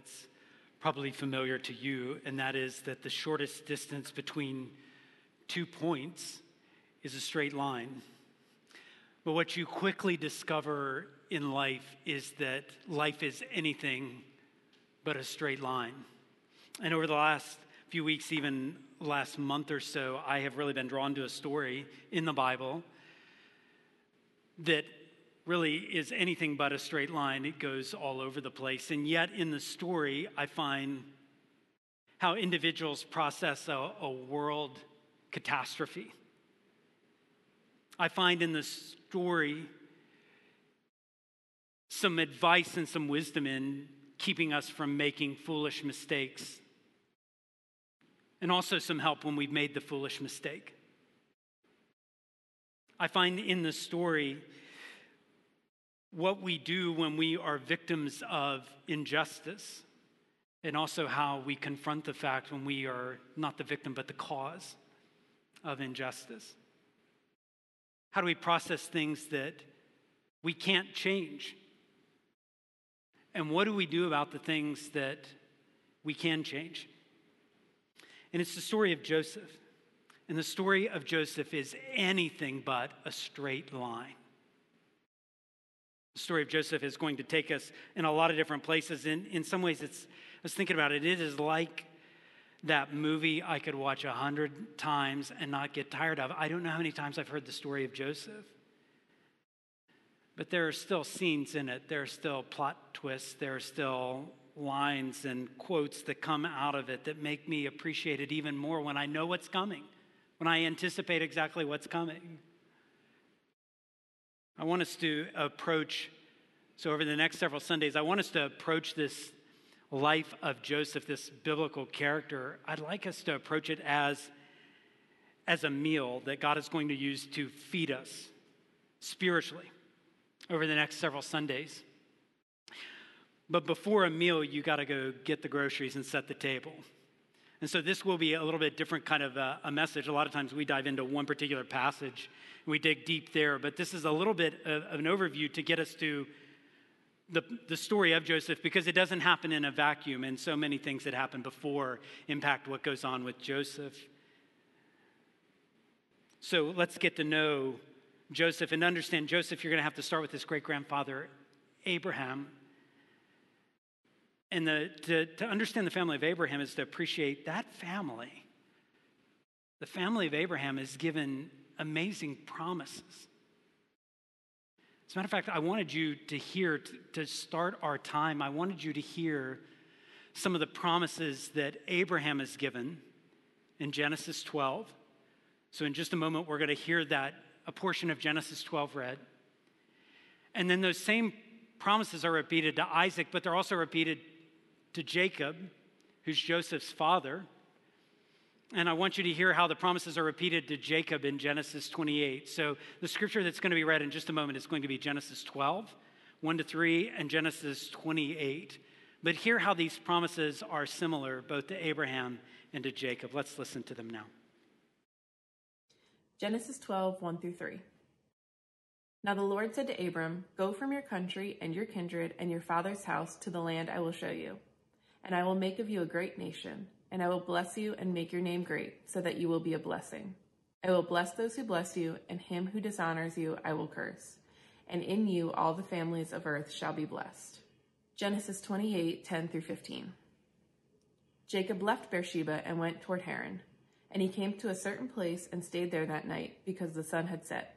that's probably familiar to you, and that is that the shortest distance between two points is a straight line. But what you quickly discover in life is that life is anything but a straight line. And over the last few weeks, even last month or so, I have really been drawn to a story in the Bible that really is anything but a straight line. It goes all over the place. And yet, in the story, I find how individuals process a, a world catastrophe. I find in the story some advice and some wisdom in keeping us from making foolish mistakes, and also some help when we've made the foolish mistake. I find in the story what we do when we are victims of injustice, and also how we confront the fact when we are not the victim but the cause of injustice. How do we process things that we can't change? And what do we do about the things that we can change? And it's the story of Joseph. And the story of Joseph is anything but a straight line. Story of Joseph is going to take us in a lot of different places. In, in some ways, it's, I was thinking about it, it is like that movie I could watch a hundred times and not get tired of. I don't know how many times I've heard the story of Joseph. But there are still scenes in it, there are still plot twists, there are still lines and quotes that come out of it that make me appreciate it even more when I know what's coming, when I anticipate exactly what's coming. I want us to approach, so over the next several Sundays, I want us to approach this life of Joseph, this biblical character. I'd like us to approach it as, as a meal that God is going to use to feed us spiritually over the next several Sundays. But before a meal, you got to go get the groceries and set the table. And so this will be a little bit different kind of a, a, message. A lot of times we dive into one particular passage we dig deep there, but this is a little bit of, of an overview to get us to the, the story of Joseph because it doesn't happen in a vacuum, and so many things that happened before impact what goes on with Joseph. So let's get to know Joseph and understand Joseph. You're going to have to start with his great grandfather, Abraham. And the, to, to understand the family of Abraham is to appreciate that family. The family of Abraham is given amazing promises. As a matter of fact, I wanted you to hear, to, to start our time, I wanted you to hear some of the promises that Abraham is given in Genesis 12. So, in just a moment, we're going to hear that, a portion of Genesis 12 read. And then those same promises are repeated to Isaac, but they're also repeated to Jacob, who's Joseph's father. And I want you to hear how the promises are repeated to Jacob in Genesis 28. So the scripture that's going to be read in just a moment is going to be Genesis 12, 1 to 3, and Genesis 28. But hear how these promises are similar both to Abraham and to Jacob. Let's listen to them now. Genesis 12, 1 through 3. Now the Lord said to Abram, Go from your country and your kindred and your father's house to the land I will show you and I will make of you a great nation, and I will bless you and make your name great, so that you will be a blessing. I will bless those who bless you, and him who dishonors you I will curse. And in you all the families of earth shall be blessed. Genesis 28, 10 through 15. Jacob left Beersheba and went toward Haran. And he came to a certain place and stayed there that night, because the sun had set.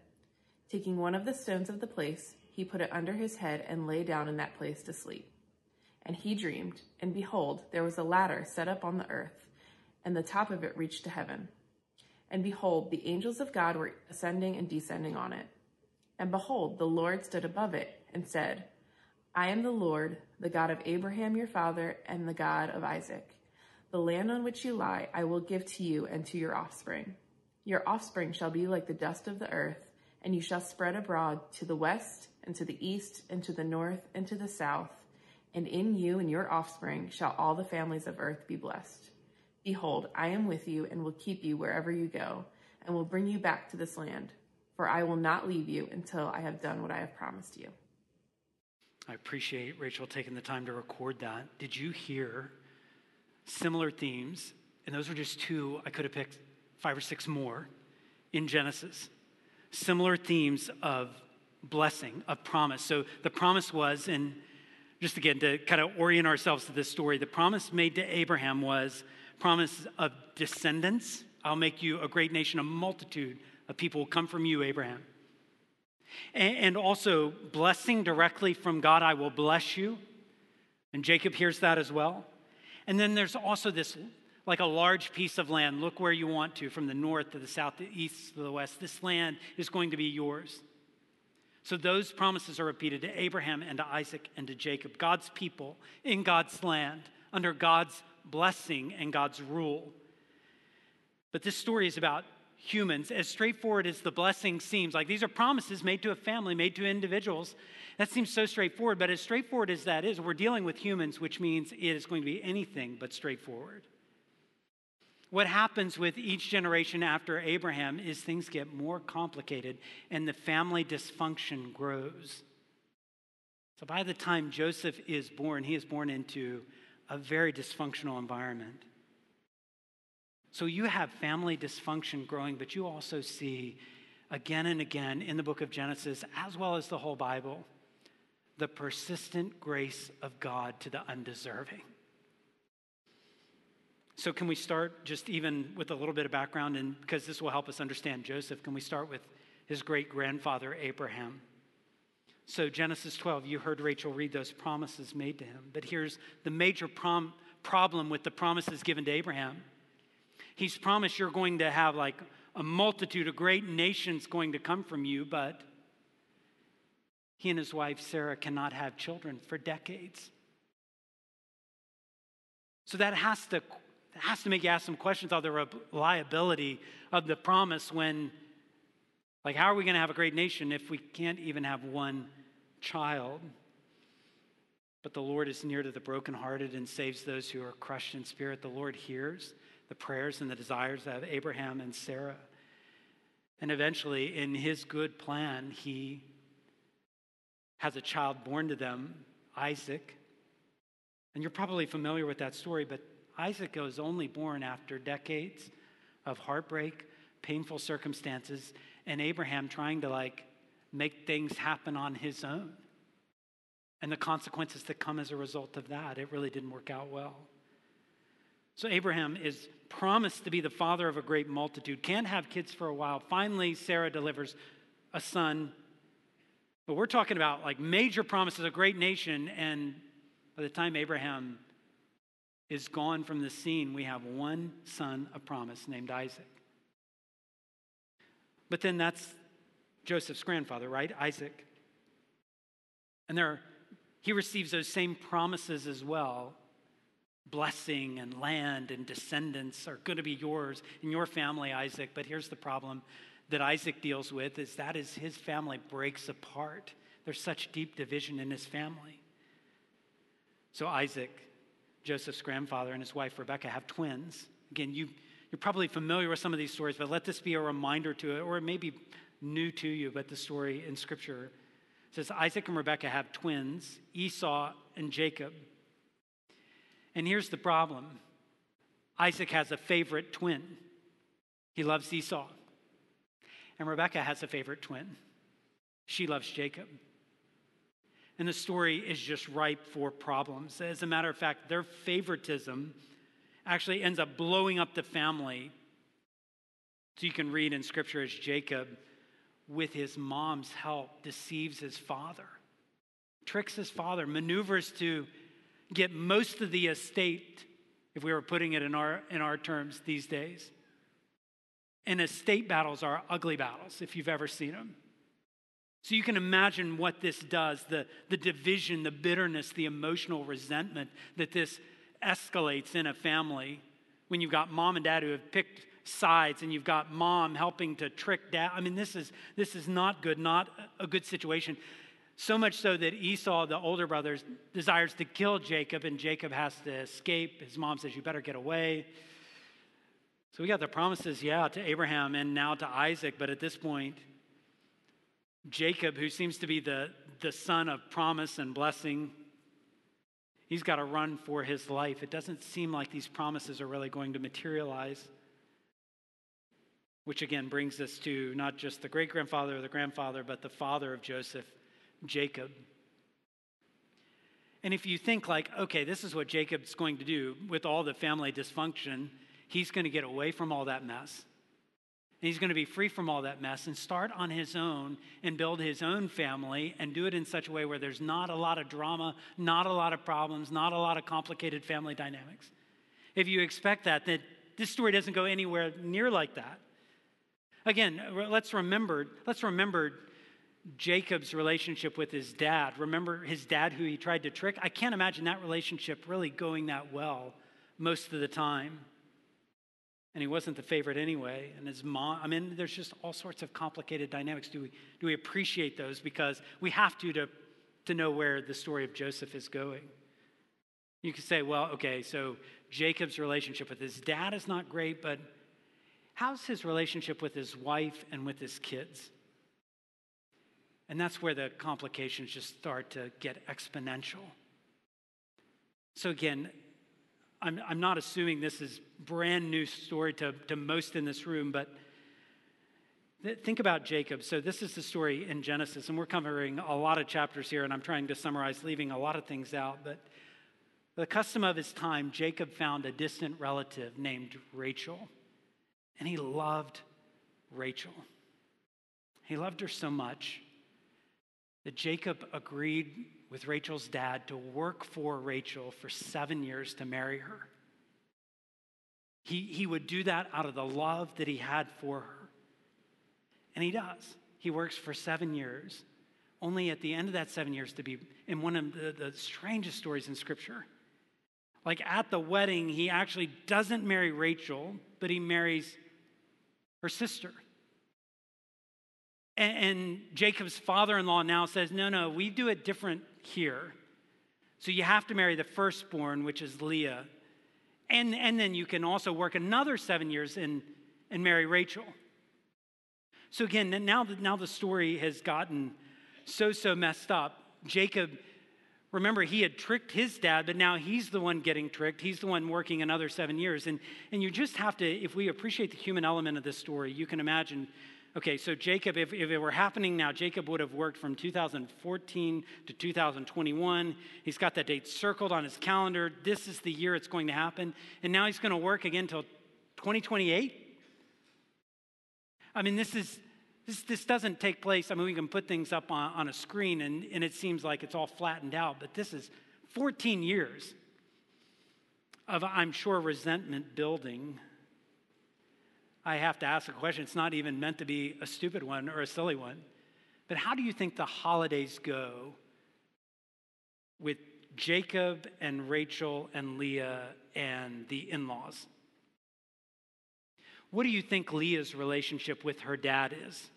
Taking one of the stones of the place, he put it under his head and lay down in that place to sleep. And he dreamed, and behold, there was a ladder set up on the earth, and the top of it reached to heaven. And behold, the angels of God were ascending and descending on it. And behold, the Lord stood above it and said, I am the Lord, the God of Abraham your father, and the God of Isaac. The land on which you lie I will give to you and to your offspring. Your offspring shall be like the dust of the earth, and you shall spread abroad to the west, and to the east, and to the north, and to the south and in you and your offspring shall all the families of earth be blessed. Behold, I am with you and will keep you wherever you go, and will bring you back to this land, for I will not leave you until I have done what I have promised you. I appreciate Rachel taking the time to record that. Did you hear similar themes? And those were just two. I could have picked five or six more in Genesis. Similar themes of blessing, of promise. So the promise was, and just again to kind of orient ourselves to this story, the promise made to Abraham was promise of descendants. I'll make you a great nation, a multitude of people will come from you, Abraham. And also blessing directly from God, I will bless you. And Jacob hears that as well. And then there's also this like a large piece of land. Look where you want to, from the north to the south, the east to the west. This land is going to be yours. So those promises are repeated to Abraham and to Isaac and to Jacob, God's people in God's land, under God's blessing and God's rule. But this story is about humans, as straightforward as the blessing seems. Like these are promises made to a family, made to individuals. That seems so straightforward, but as straightforward as that is, we're dealing with humans, which means it is going to be anything but straightforward what happens with each generation after Abraham is things get more complicated and the family dysfunction grows. So by the time Joseph is born, he is born into a very dysfunctional environment. So you have family dysfunction growing, but you also see again and again in the book of Genesis, as well as the whole Bible, the persistent grace of God to the undeserving. So, can we start just even with a little bit of background? And because this will help us understand Joseph, can we start with his great grandfather, Abraham? So, Genesis 12, you heard Rachel read those promises made to him. But here's the major prom- problem with the promises given to Abraham He's promised you're going to have like a multitude of great nations going to come from you, but he and his wife, Sarah, cannot have children for decades. So, that has to has to make you ask some questions of the reliability of the promise when, like, how are we going to have a great nation if we can't even have one child? But the Lord is near to the brokenhearted and saves those who are crushed in spirit. The Lord hears the prayers and the desires of Abraham and Sarah. And eventually, in his good plan, he has a child born to them, Isaac. And you're probably familiar with that story, but Isaac was only born after decades of heartbreak, painful circumstances, and Abraham trying to like make things happen on his own. And the consequences that come as a result of that, it really didn't work out well. So Abraham is promised to be the father of a great multitude, can't have kids for a while. Finally, Sarah delivers a son. But we're talking about like major promises, a great nation, and by the time Abraham is gone from the scene, we have one son of promise named Isaac. But then that's Joseph's grandfather, right? Isaac. And there, he receives those same promises as well. Blessing and land and descendants are going to be yours and your family, Isaac. But here's the problem that Isaac deals with is that is his family breaks apart. There's such deep division in his family. So Isaac Joseph's grandfather and his wife Rebecca have twins. Again, you, you're probably familiar with some of these stories, but let this be a reminder to it, or it may be new to you, but the story in Scripture says Isaac and Rebecca have twins, Esau and Jacob. And here's the problem Isaac has a favorite twin. He loves Esau. And Rebecca has a favorite twin. She loves Jacob. And the story is just ripe for problems. As a matter of fact, their favoritism actually ends up blowing up the family. So you can read in scripture as Jacob, with his mom's help, deceives his father, tricks his father, maneuvers to get most of the estate, if we were putting it in our, in our terms these days. And estate battles are ugly battles, if you've ever seen them. So you can imagine what this does the, the division, the bitterness, the emotional resentment that this escalates in a family when you've got mom and dad who have picked sides and you've got mom helping to trick dad. I mean, this is, this is not good, not a good situation. So much so that Esau, the older brother, desires to kill Jacob, and Jacob has to escape. His mom says, You better get away. So we got the promises, yeah, to Abraham and now to Isaac, but at this point, Jacob, who seems to be the, the son of promise and blessing. He's got to run for his life. It doesn't seem like these promises are really going to materialize. Which again brings us to not just the great grandfather or the grandfather, but the father of Joseph, Jacob. And if you think, like, okay, this is what Jacob's going to do with all the family dysfunction, he's going to get away from all that mess. And he's going to be free from all that mess and start on his own and build his own family and do it in such a way where there's not a lot of drama, not a lot of problems, not a lot of complicated family dynamics. If you expect that, then this story doesn't go anywhere near like that. Again, let's remember, let's remember Jacob's relationship with his dad. Remember his dad who he tried to trick? I can't imagine that relationship really going that well most of the time and he wasn't the favorite anyway. And his mom, I mean, there's just all sorts of complicated dynamics. Do we, do we appreciate those? Because we have to, to to know where the story of Joseph is going. You could say, well, okay, so Jacob's relationship with his dad is not great, but how's his relationship with his wife and with his kids? And that's where the complications just start to get exponential. So, again, I'm, I'm not assuming this is brand new story to, to most in this room, but th- think about Jacob. So this is the story in Genesis, and we're covering a lot of chapters here, and I'm trying to summarize, leaving a lot of things out. But the custom of his time, Jacob found a distant relative named Rachel, and he loved Rachel. He loved her so much that Jacob agreed with Rachel's dad to work for Rachel for seven years to marry her. He, he would do that out of the love that he had for her. And he does. He works for seven years, only at the end of that seven years to be in one of the, the strangest stories in Scripture. Like at the wedding, he actually doesn't marry Rachel, but he marries her sister. And, and Jacob's father in law now says, No, no, we do it different here. So you have to marry the firstborn, which is Leah. And, and then you can also work another seven years and, and marry Rachel. So again, now, that now the story has gotten so, so messed up. Jacob, remember, he had tricked his dad, but now he's the one getting tricked. He's the one working another seven years. And, and you just have to, if we appreciate the human element of this story, you can imagine Okay, so Jacob, if, if it were happening now, Jacob would have worked from 2014 to 2021. He's got that date circled on his calendar. This is the year it's going to happen. And now he's going to work again until 2028. I mean, this is. This, this doesn't take place. I mean, we can put things up on, on a screen and, and it seems like it's all flattened out, but this is 14 years of, I'm sure, resentment building I have to ask a question. It's not even meant to be a stupid one or a silly one. But how do you think the holidays go with Jacob and Rachel and Leah and the in laws? What do you think Leah's relationship with her dad is?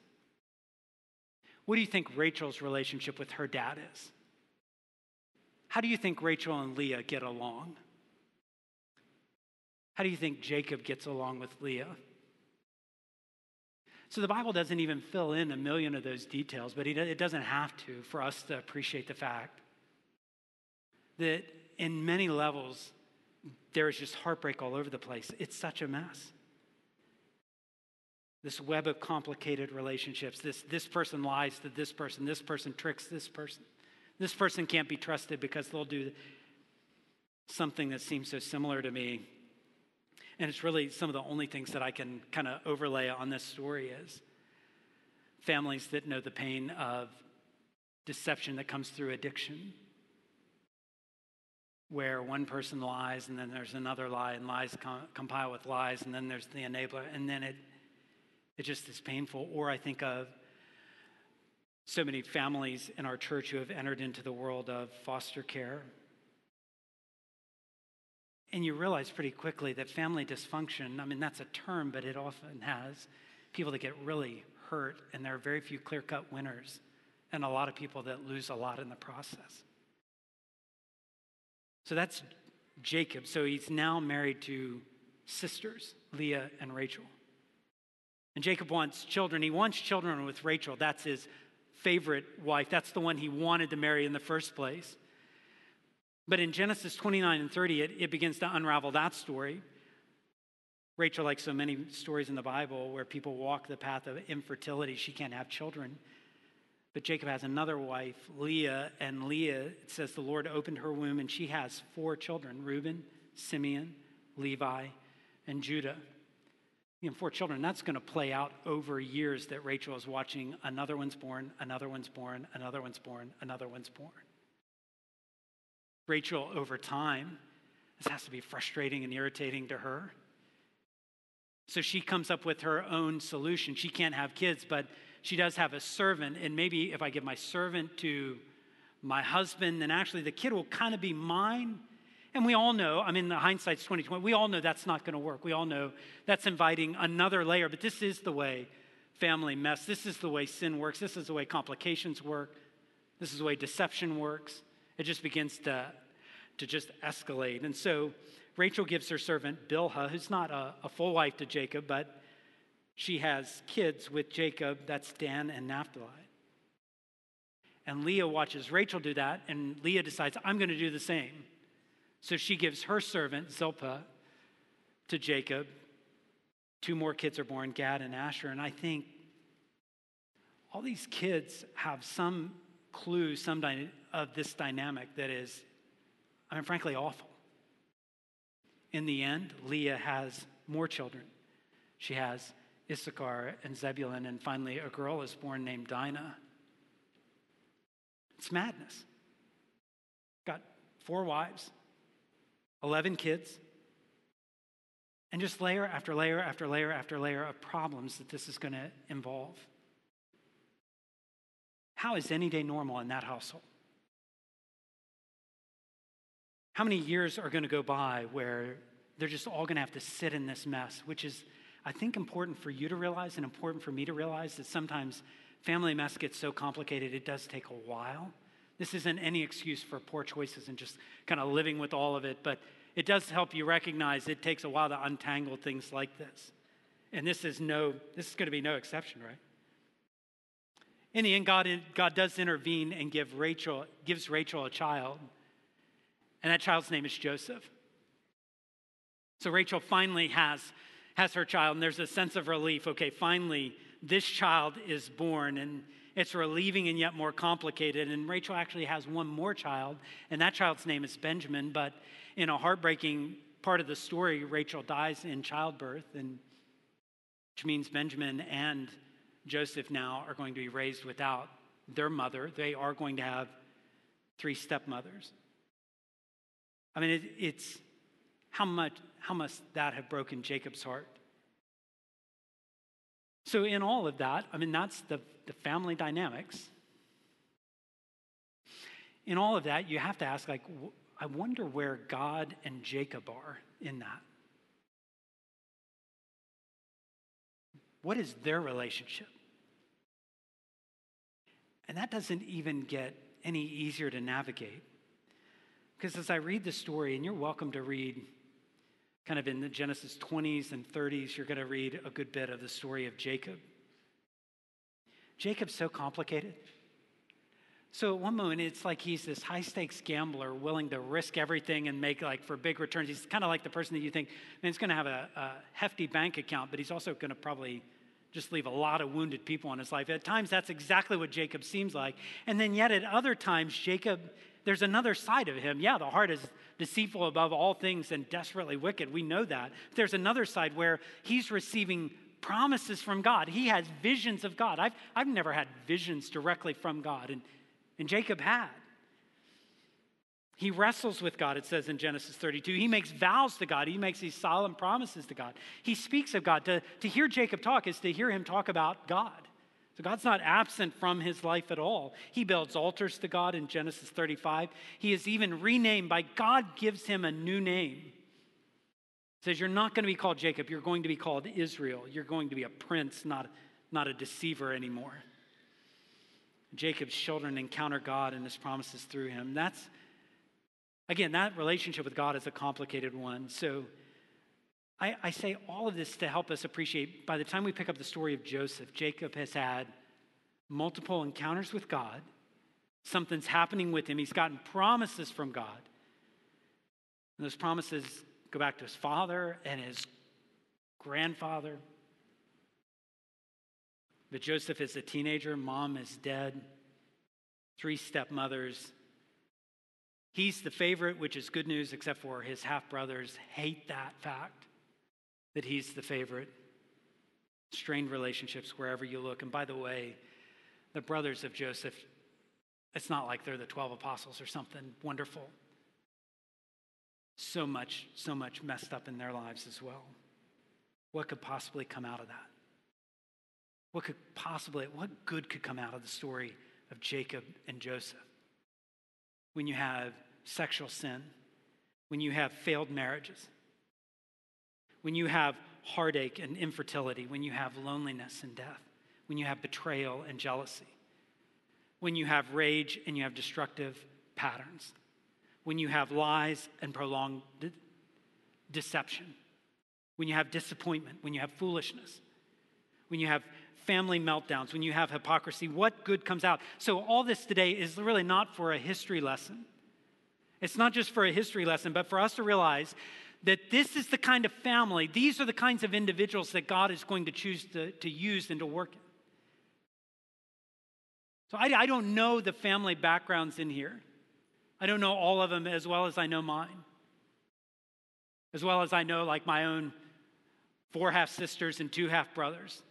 What do you think Rachel's relationship with her dad is? How do you think Rachel and Leah get along? How do you think Jacob gets along with Leah? So the Bible doesn't even fill in a million of those details, but it doesn't have to for us to appreciate the fact that in many levels, there is just heartbreak all over the place. It's such a mess. This web of complicated relationships. This, this person lies to this person. This person tricks this person. This person can't be trusted because they'll do something that seems so similar to me. And it's really some of the only things that I can kind of overlay on this story is families that know the pain of deception that comes through addiction, where one person lies and then there's another lie, and lies com- compile with lies, and then there's the enabler, and then it, it just is painful. Or I think of so many families in our church who have entered into the world of foster care and you realize pretty quickly that family dysfunction, I mean, that's a term, but it often has people that get really hurt, and there are very few clear cut winners, and a lot of people that lose a lot in the process. So that's Jacob. So he's now married to sisters, Leah and Rachel. And Jacob wants children. He wants children with Rachel. That's his favorite wife. That's the one he wanted to marry in the first place. But in Genesis 29 and 30, it, it begins to unravel that story. Rachel, like so many stories in the Bible where people walk the path of infertility, she can't have children. But Jacob has another wife, Leah, and Leah, it says the Lord opened her womb and she has four children Reuben, Simeon, Levi, and Judah. You know, four children, that's going to play out over years that Rachel is watching another one's born, another one's born, another one's born, another one's born. Rachel, over time, this has to be frustrating and irritating to her. So she comes up with her own solution. She can't have kids, but she does have a servant. And maybe if I give my servant to my husband, then actually the kid will kind of be mine. And we all know, I mean, the hindsight's 2020, we all know that's not going to work. We all know that's inviting another layer, but this is the way family mess. This is the way sin works. This is the way complications work. This is the way deception works. It just begins to, to just escalate. And so Rachel gives her servant Bilhah, who's not a, a full wife to Jacob, but she has kids with Jacob. That's Dan and Naphtali. And Leah watches Rachel do that, and Leah decides, I'm going to do the same. So she gives her servant, Zilpah, to Jacob. Two more kids are born, Gad and Asher. And I think all these kids have some clue, some dy- of this dynamic that is, I mean, frankly, awful. In the end, Leah has more children. She has Issachar and Zebulun, and finally, a girl is born named Dinah. It's madness. Got four wives, 11 kids, and just layer after layer after layer after layer of problems that this is going to involve. How is any day normal in that household? How many years are going to go by where they're just all going to have to sit in this mess, which is, I think, important for you to realize and important for me to realize that sometimes family mess gets so complicated, it does take a while. This isn't any excuse for poor choices and just kind of living with all of it, but it does help you recognize it takes a while to untangle things like this. And this is no, this is going to be no exception, right? In the end, God, God does intervene and give Rachel, gives Rachel a child. And that child's name is Joseph. So Rachel finally has, has her child, and there's a sense of relief. Okay, finally, this child is born, and it's relieving and yet more complicated. And Rachel actually has one more child, and that child's name is Benjamin. But in a heartbreaking part of the story, Rachel dies in childbirth, and which means Benjamin and Joseph now are going to be raised without their mother. They are going to have three stepmothers. I mean, it, it's how much, how must that have broken Jacob's heart? So, in all of that, I mean, that's the, the family dynamics. In all of that, you have to ask, like, I wonder where God and Jacob are in that. What is their relationship? And that doesn't even get any easier to navigate. Because as I read the story, and you're welcome to read kind of in the Genesis 20s and 30s, you're going to read a good bit of the story of Jacob. Jacob's so complicated. So at one moment, it's like he's this high stakes gambler willing to risk everything and make like for big returns. He's kind of like the person that you think, man, he's going to have a, a hefty bank account, but he's also going to probably just leave a lot of wounded people in his life. At times, that's exactly what Jacob seems like. And then, yet, at other times, Jacob, there's another side of him. Yeah, the heart is deceitful above all things and desperately wicked. We know that. There's another side where he's receiving promises from God. He has visions of God. I've, I've never had visions directly from God, and, and Jacob had. He wrestles with God, it says in Genesis 32. He makes vows to God. He makes these solemn promises to God. He speaks of God. To, to hear Jacob talk is to hear him talk about God. So God's not absent from his life at all. He builds altars to God in Genesis 35. He is even renamed by God, gives him a new name. says, You're not going to be called Jacob, you're going to be called Israel. You're going to be a prince, not, not a deceiver anymore. Jacob's children encounter God and his promises through him. That's Again, that relationship with God is a complicated one. So I, I, say all of this to help us appreciate by the time we pick up the story of Joseph, Jacob has had multiple encounters with God. Something's happening with him. He's gotten promises from God. And those promises go back to his father and his grandfather. But Joseph is a teenager, mom is dead, three stepmothers. He's the favorite, which is good news, except for his half brothers hate that fact that he's the favorite. Strained relationships wherever you look. And by the way, the brothers of Joseph, it's not like they're the 12 apostles or something wonderful. So much, so much messed up in their lives as well. What could possibly come out of that? What could possibly, what good could come out of the story of Jacob and Joseph? When you have sexual sin, when you have failed marriages, when you have heartache and infertility, when you have loneliness and death, when you have betrayal and jealousy, when you have rage and you have destructive patterns, when you have lies and prolonged de- deception, when you have disappointment, when you have foolishness, when you have family meltdowns, when you have hypocrisy, what good comes out? So, all this today is really not for a history lesson. It's not just for a history lesson, but for us to realize that this is the kind of family, these are the kinds of individuals that God is going to choose to, to use and to work in. So, I, I don't know the family backgrounds in here. I don't know all of them as well as I know mine, as well as I know, like, my own four half sisters and two half brothers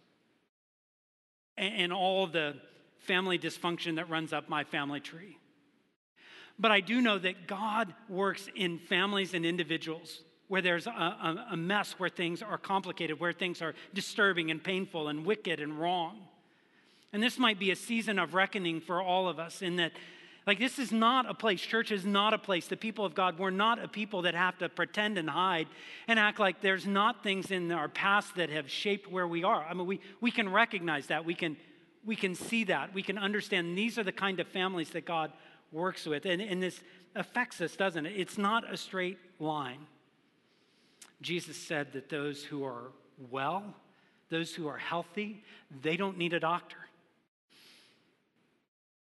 and all the family dysfunction that runs up my family tree. But I do know that God works in families and individuals where there's a, a, mess, where things are complicated, where things are disturbing and painful and wicked and wrong. And this might be a season of reckoning for all of us in that like, this is not a place, church is not a place. The people of God, we're not a people that have to pretend and hide and act like there's not things in our past that have shaped where we are. I mean, we, we can recognize that. We can, we can see that. We can understand these are the kind of families that God works with. And, and this affects us, doesn't it? It's not a straight line. Jesus said that those who are well, those who are healthy, they don't need a doctor.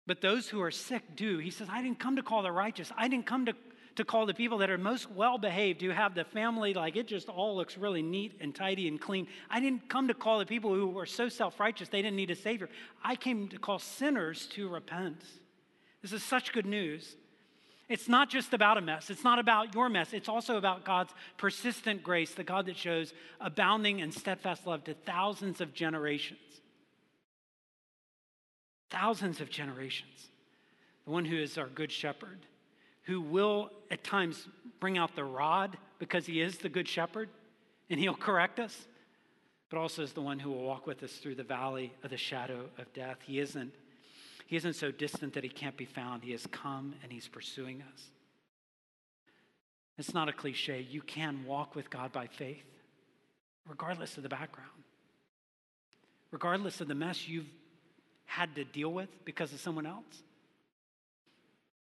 But those who are sick do. He says, I didn't come to call the righteous. I didn't come to, to call the people that are most well behaved, who have the family, like it just all looks really neat and tidy and clean. I didn't come to call the people who were so self righteous they didn't need a Savior. I came to call sinners to repent. This is such good news. It's not just about a mess. It's not about your mess. It's also about God's persistent grace, the God that shows abounding and steadfast love to thousands of generations thousands of generations. The one who is our good shepherd, who will at times bring out the rod because he is the good shepherd and he'll correct us, but also is the one who will walk with us through the valley of the shadow of death. He isn't, he isn't so distant that he can't be found. He has come and he's pursuing us. It's not a cliche. You can walk with God by faith, regardless of the background, regardless of the mess you've had to deal with because of someone else,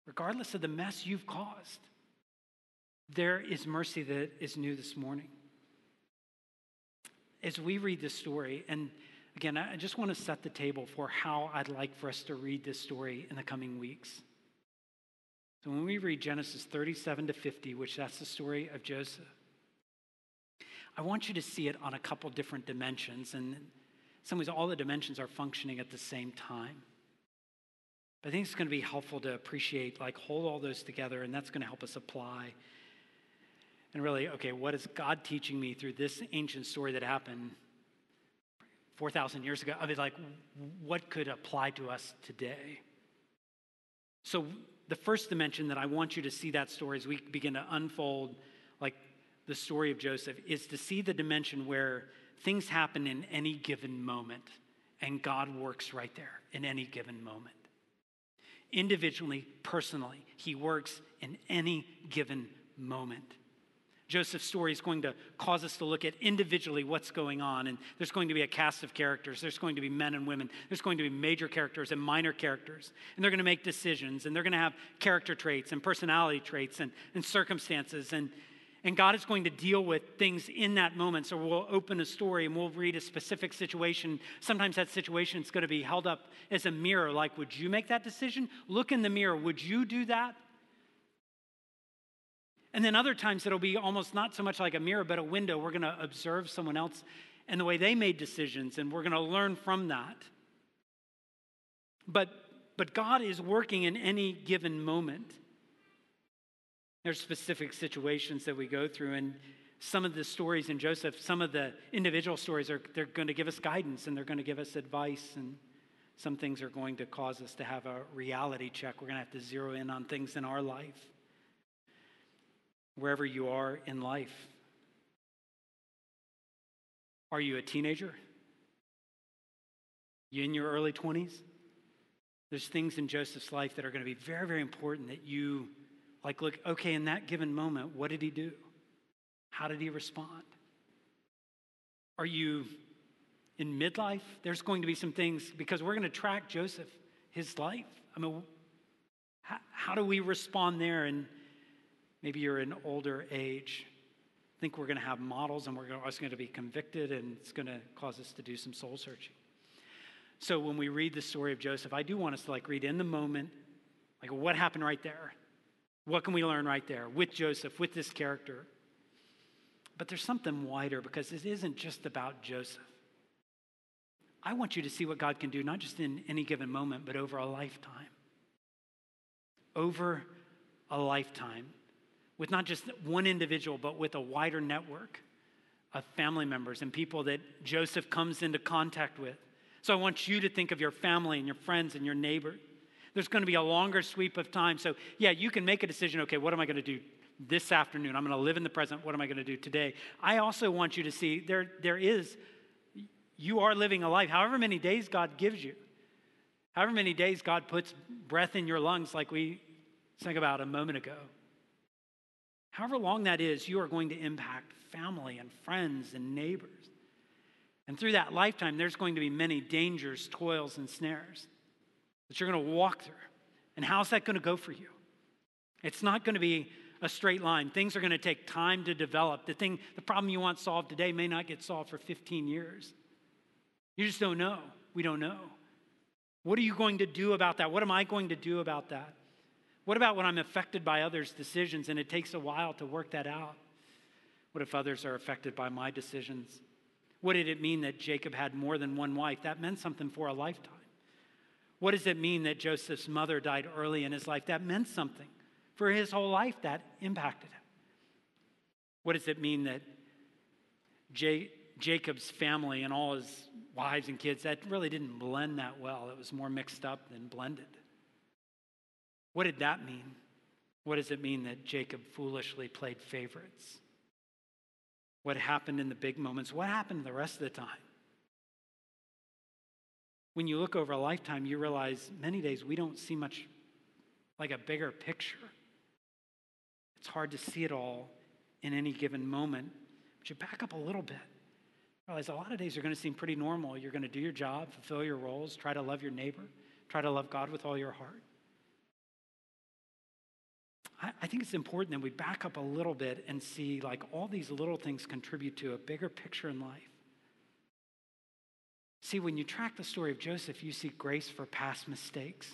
regardless of the mess you've caused, there is mercy that is new this morning. As we read this story, and again, I just want to set the table for how I'd like for us to read this story in the coming weeks. So when we read Genesis 37 to 50, which that's the story of Joseph, I want you to see it on a couple different dimensions. And some ways, all the dimensions are functioning at the same time. But I think it's going to be helpful to appreciate, like, hold all those together, and that's going to help us apply. And really, okay, what is God teaching me through this ancient story that happened 4,000 years ago? I mean, like, what could apply to us today? So, the first dimension that I want you to see that story as we begin to unfold, like, the story of Joseph, is to see the dimension where things happen in any given moment, and God works right there in any given moment. Individually, personally, He works in any given moment. Joseph's story is going to cause us to look at individually what's going on. And there's going to be a cast of characters. There's going to be men and women. There's going to be major characters and minor characters. And they're going to make decisions. And they're going to have character traits and personality traits and, and circumstances. And, And God is going to deal with things in that moment. So we'll open a story and we'll read a specific situation. Sometimes that situation is going to be held up as a mirror like, would you make that decision? Look in the mirror. Would you do that? And then other times it'll be almost not so much like a mirror, but a window. We're going to observe someone else and the way they made decisions, and we're going to learn from that. But, but God is working in any given moment. There's specific situations that we go through, and some of the stories in Joseph, some of the individual stories are they're going to give us guidance and they're going to give us advice, and some things are going to cause us to have a reality check. We're going to have to zero in on things in our life, wherever you are in life. Are you a teenager? You in your early 20s? There's things in Joseph's life that are going to be very, very important that you like, look, okay, in that given moment, what did he do? How did he respond? Are you in midlife? There's going to be some things because we're going to track Joseph, his life. I mean, how, how do we respond there? And maybe you're in older age. I think we're going to have models and we're also going to be convicted and it's going to cause us to do some soul searching. So when we read the story of Joseph, I do want us to like read in the moment, like what happened right there? What can we learn right there with Joseph, with this character? But there's something wider because it isn't just about Joseph. I want you to see what God can do, not just in any given moment, but over a lifetime. Over a lifetime. With not just one individual, but with a wider network of family members and people that Joseph comes into contact with. So I want you to think of your family and your friends and your neighbor. There's going to be a longer sweep of time. So, yeah, you can make a decision okay, what am I going to do this afternoon? I'm going to live in the present. What am I going to do today? I also want you to see there, there is, you are living a life, however many days God gives you, however many days God puts breath in your lungs, like we sang about a moment ago. However long that is, you are going to impact family and friends and neighbors. And through that lifetime, there's going to be many dangers, toils, and snares that you're going to walk through. And how's that going to go for you? It's not going to be a straight line. Things are going to take time to develop. The thing, the problem you want solved today may not get solved for 15 years. You just don't know. We don't know. What are you going to do about that? What am I going to do about that? What about when I'm affected by others' decisions and it takes a while to work that out? What if others are affected by my decisions? What did it mean that Jacob had more than one wife? That meant something for a lifetime. What does it mean that Joseph's mother died early in his life? That meant something. For his whole life, that impacted him. What does it mean that J- Jacob's family and all his wives and kids, that really didn't blend that well? It was more mixed up than blended. What did that mean? What does it mean that Jacob foolishly played favorites? What happened in the big moments? What happened the rest of the time? when you look over a lifetime, you realize many days we don't see much like a bigger picture. It's hard to see it all in any given moment. But you back up a little bit. Realize a lot of days are going to seem pretty normal. You're going to do your job, fulfill your roles, try to love your neighbor, try to love God with all your heart. I, I think it's important that we back up a little bit and see like all these little things contribute to a bigger picture in life. See, when you track the story of Joseph, you see grace for past mistakes.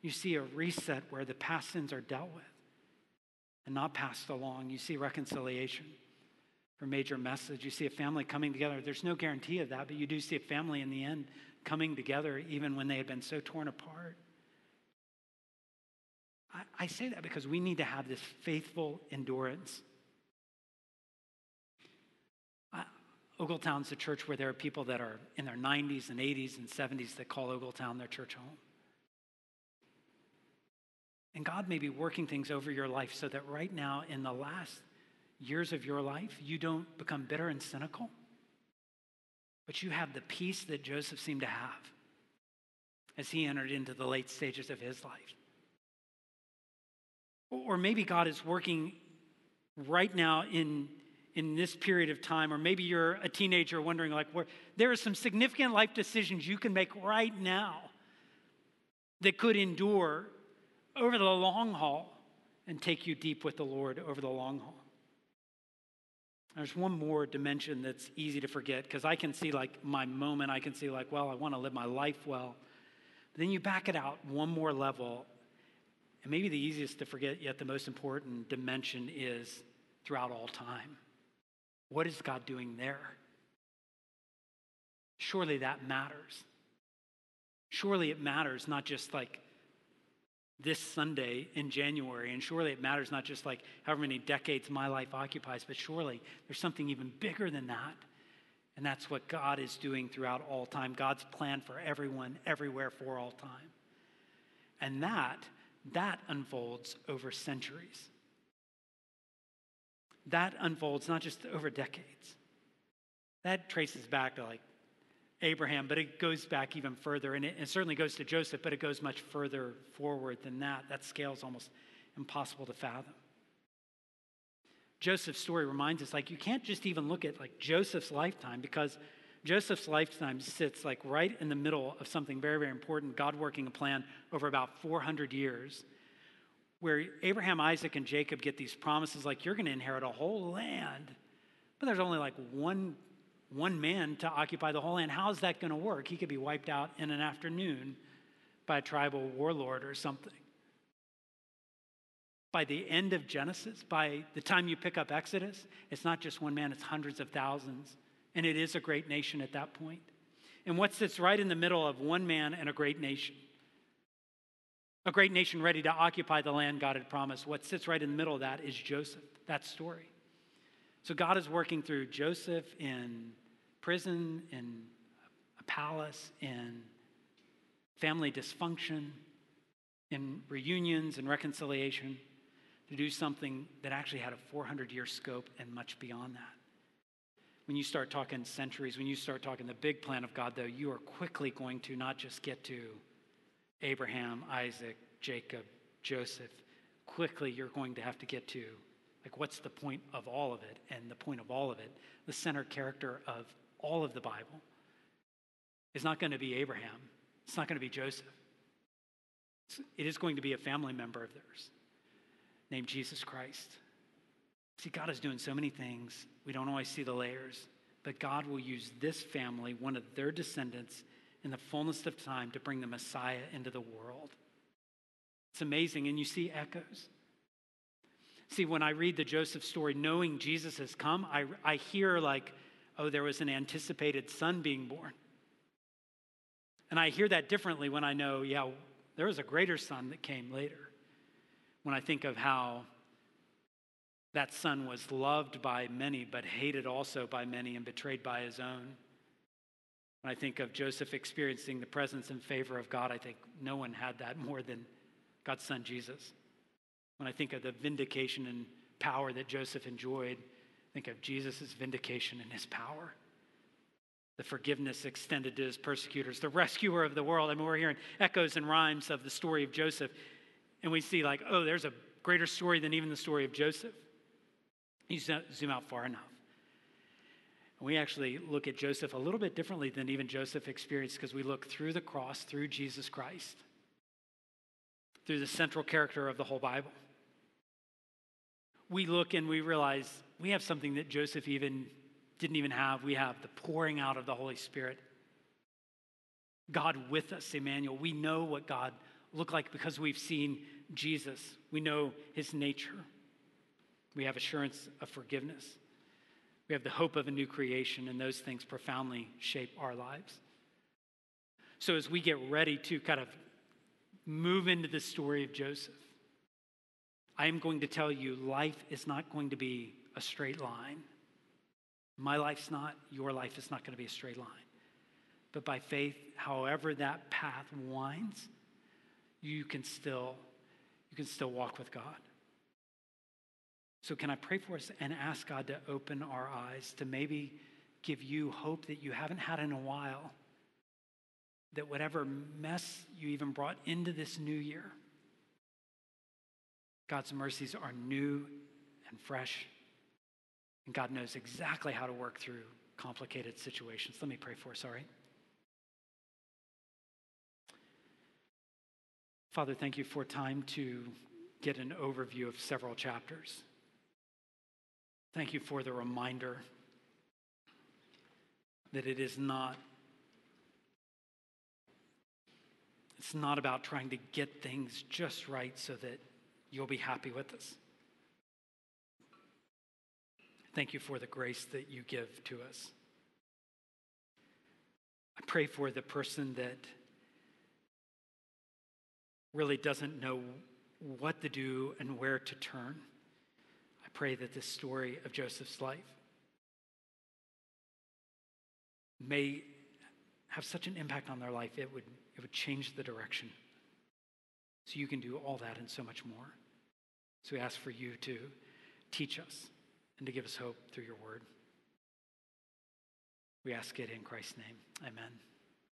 You see a reset where the past sins are dealt with and not passed along. You see reconciliation for major messes. You see a family coming together. There's no guarantee of that, but you do see a family in the end coming together even when they had been so torn apart. I, say that because we need to have this faithful endurance Ogletown's a church where there are people that are in their 90s and 80s and 70s that call Ogletown their church home. And God may be working things over your life so that right now, in the last years of your life, you don't become bitter and cynical, but you have the peace that Joseph seemed to have as he entered into the late stages of his life. Or maybe God is working right now in in this period of time, or maybe you're a teenager wondering, like, where there are some significant life decisions you can make right now that could endure over the long haul and take you deep with the Lord over the long haul. There's one more dimension that's easy to forget because I can see like my moment, I can see like, well, I want to live my life well. But then you back it out one more level, and maybe the easiest to forget, yet the most important dimension is throughout all time. What is God doing there? Surely that matters. Surely it matters, not just like this Sunday in January. And surely it matters not just like however many decades my life occupies, but surely there's something even bigger than that. And that's what God is doing throughout all time God's plan for everyone, everywhere, for all time. And that, that unfolds over centuries. That unfolds not just over decades. That traces back to like Abraham, but it goes back even further. And it, it, certainly goes to Joseph, but it goes much further forward than that. That scale is almost impossible to fathom. Joseph's story reminds us like you can't just even look at like Joseph's lifetime because Joseph's lifetime sits like right in the middle of something very, very important, God working a plan over about 400 years, where Abraham, Isaac, and Jacob get these promises like you're going to inherit a whole land, but there's only like one one man to occupy the whole land. How is that going to work? He could be wiped out in an afternoon by a tribal warlord or something. By the end of Genesis, by the time you pick up Exodus, it's not just one man, it's hundreds of thousands. And it is a great nation at that point. And what sits right in the middle of one man and a great nation? A great nation ready to occupy the land God had promised. What sits right in the middle of that is Joseph, that story. So God is working through Joseph in prison, in a palace, in family dysfunction, in reunions and reconciliation, to do something that actually had a 400 year scope and much beyond that. When you start talking centuries, when you start talking the big plan of God, though, you are quickly going to not just get to Abraham, Isaac, Jacob, Joseph. Quickly, you're going to have to get to like, what's the point of all of it? And the point of all of it, the center character of all of the Bible, is not going to be Abraham. It's not going to be Joseph. It is going to be a family member of theirs named Jesus Christ. See, God is doing so many things. We don't always see the layers, but God will use this family, one of their descendants, in the fullness of time to bring the Messiah into the world. It's amazing. And you see echoes. See, when I read the Joseph story, knowing Jesus has come, I, I hear like, oh, there was an anticipated son being born. And I hear that differently when I know, yeah, there was a greater son that came later. When I think of how that son was loved by many, but hated also by many and betrayed by his own. When I think of Joseph experiencing the presence and favor of God, I think no one had that more than God's son Jesus. When I think of the vindication and power that Joseph enjoyed, think of Jesus' vindication and his power. The forgiveness extended to his persecutors, the rescuer of the world. I mean, we're hearing echoes and rhymes of the story of Joseph, and we see, like, oh, there's a greater story than even the story of Joseph. You zoom out far enough. And we actually look at Joseph a little bit differently than even Joseph experienced because we look through the cross, through Jesus Christ, through the central character of the whole Bible we look and we realize we have something that Joseph even didn't even have. We have the pouring out of the Holy Spirit. God with us, Emmanuel. We know what God looked like because we've seen Jesus. We know his nature. We have assurance of forgiveness. We have the hope of a new creation, and those things profoundly shape our lives. So, as we get ready to kind of move into the story of Joseph, I am going to tell you life is not going to be a straight line. My life's not, your life is not going to be a straight line. But by faith, however that path winds, you can still you can still walk with God. So can I pray for us and ask God to open our eyes to maybe give you hope that you haven't had in a while? That whatever mess you even brought into this new year, God's mercies are new and fresh, and God knows exactly how to work through complicated situations. Let me pray for us, all right? Father, thank you for time to get an overview of several chapters. Thank you for the reminder that it is not it's not about trying to get things just right so that you'll be happy with us. Thank you for the grace that you give to us. I pray for the person that really doesn't know what to do and where to turn. I pray that this story of Joseph's life may have such an impact on their life, it would, it would change the direction. So you can do all that and so much more. So we ask for you to teach us and to give us hope through your word. We ask it in Christ's name. Amen.